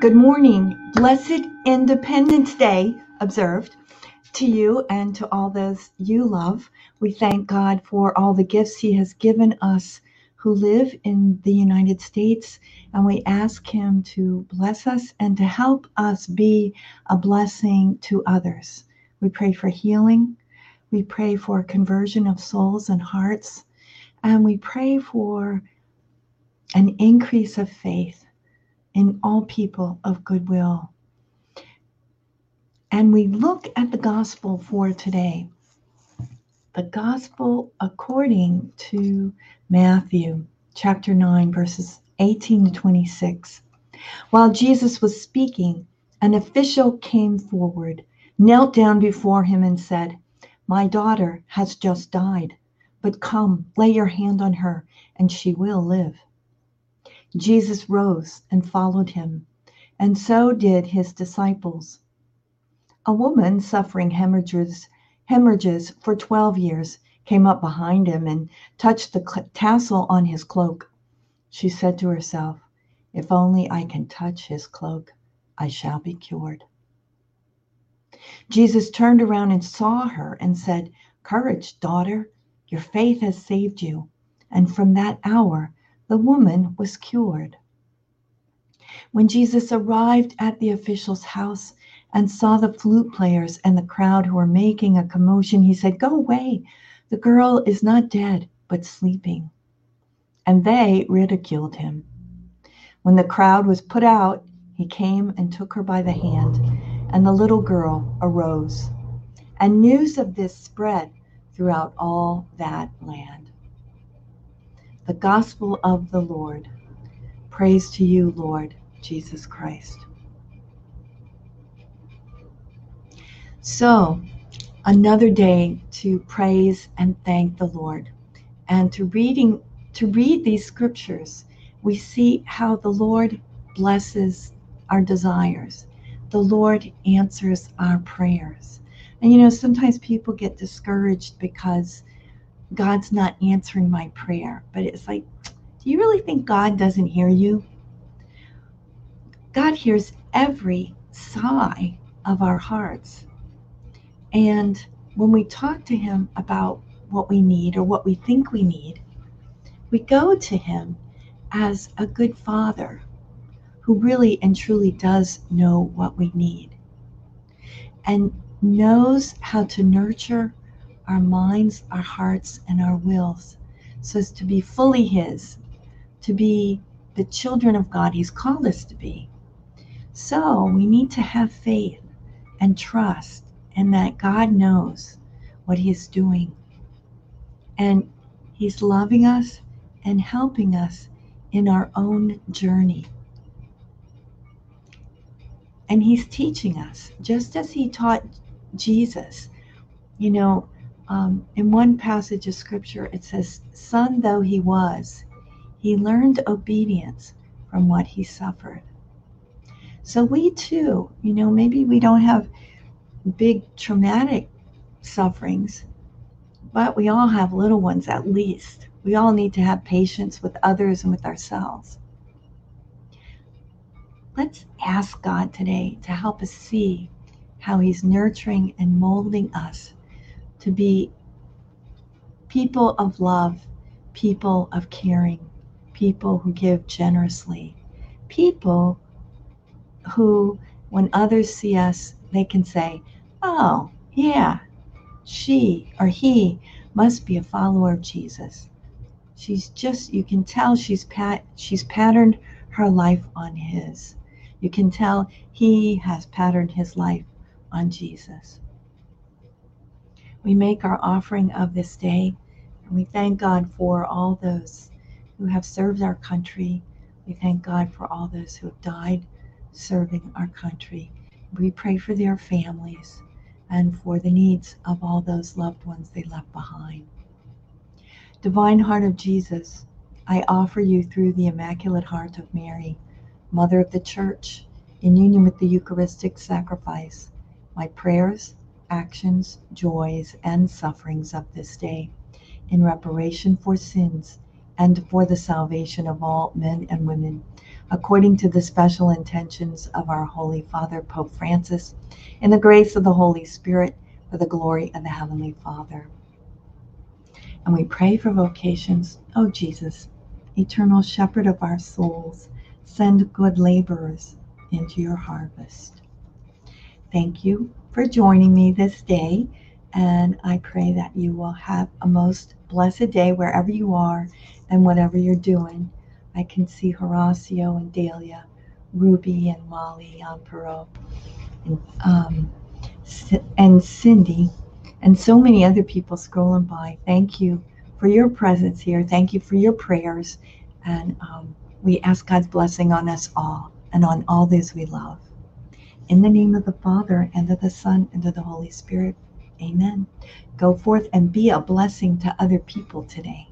Good morning. Blessed Independence Day observed to you and to all those you love. We thank God for all the gifts He has given us who live in the United States, and we ask Him to bless us and to help us be a blessing to others. We pray for healing. We pray for conversion of souls and hearts. And we pray for an increase of faith in all people of goodwill. And we look at the gospel for today. The gospel according to Matthew chapter 9, verses 18 to 26. While Jesus was speaking, an official came forward, knelt down before him, and said, My daughter has just died, but come, lay your hand on her, and she will live. Jesus rose and followed him, and so did his disciples. A woman suffering hemorrhages, hemorrhages for 12 years came up behind him and touched the tassel on his cloak. She said to herself, If only I can touch his cloak, I shall be cured. Jesus turned around and saw her and said, Courage, daughter, your faith has saved you. And from that hour, the woman was cured. When Jesus arrived at the official's house and saw the flute players and the crowd who were making a commotion, he said, Go away. The girl is not dead, but sleeping. And they ridiculed him. When the crowd was put out, he came and took her by the hand, and the little girl arose. And news of this spread throughout all that land the gospel of the Lord. Praise to you, Lord Jesus Christ. So, another day to praise and thank the Lord. And to reading to read these scriptures, we see how the Lord blesses our desires. The Lord answers our prayers. And you know, sometimes people get discouraged because God's not answering my prayer. But it's like, do you really think God doesn't hear you? God hears every sigh of our hearts. And when we talk to Him about what we need or what we think we need, we go to Him as a good Father who really and truly does know what we need and knows how to nurture our minds, our hearts, and our wills so as to be fully His, to be the children of God He's called us to be. So we need to have faith and trust and that God knows what He is doing. And He's loving us and helping us in our own journey. And He's teaching us, just as He taught Jesus. You know, um, in one passage of scripture, it says, Son though he was, he learned obedience from what he suffered. So we too, you know, maybe we don't have big traumatic sufferings, but we all have little ones at least. We all need to have patience with others and with ourselves. Let's ask God today to help us see how He's nurturing and molding us to be people of love, people of caring, people who give generously, people who, when others see us, they can say, Oh, yeah, she or he must be a follower of Jesus. She's just, you can tell she's pat, she's patterned her life on his. You can tell he has patterned his life on Jesus. We make our offering of this day, and we thank God for all those who have served our country. We thank God for all those who have died serving our country. We pray for their families and for the needs of all those loved ones they left behind. Divine Heart of Jesus, I offer you through the Immaculate Heart of Mary, Mother of the Church, in union with the Eucharistic sacrifice, my prayers actions, joys, and sufferings of this day in reparation for sins and for the salvation of all men and women, according to the special intentions of our Holy Father, Pope Francis, in the grace of the Holy Spirit, for the glory of the Heavenly Father. And we pray for vocations. Oh, Jesus, eternal shepherd of our souls, send good laborers into your harvest. Thank you for joining me this day, and I pray that you will have a most blessed day wherever you are and whatever you're doing. I can see Horacio and Dahlia, Ruby and Molly Ampero, and, um, and Cindy, and so many other people scrolling by. Thank you for your presence here. Thank you for your prayers. And um, we ask God's blessing on us all and on all those we love. In the name of the Father, and of the Son, and of the Holy Spirit. Amen. Go forth and be a blessing to other people today.